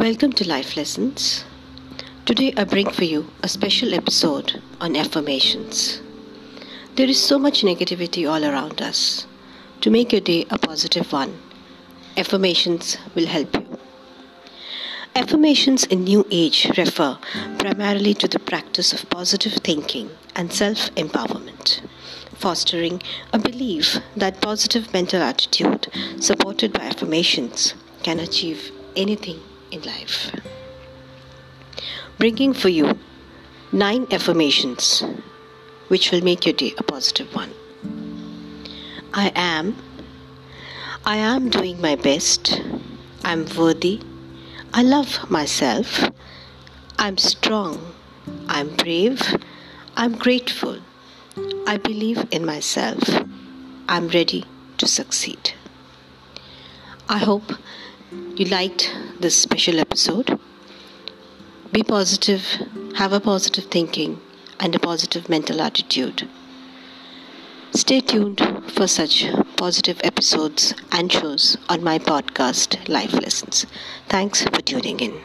Welcome to Life Lessons. Today I bring for you a special episode on affirmations. There is so much negativity all around us. To make your day a positive one, affirmations will help you. Affirmations in New Age refer primarily to the practice of positive thinking and self empowerment, fostering a belief that positive mental attitude supported by affirmations can achieve anything in life. Bringing for you nine affirmations which will make your day a positive one. I am. I am doing my best. I'm worthy. I love myself. I'm strong. I'm brave. I'm grateful. I believe in myself. I'm ready to succeed. I hope you liked this special episode. Be positive, have a positive thinking, and a positive mental attitude. Stay tuned for such positive episodes and shows on my podcast, Life Lessons. Thanks for tuning in.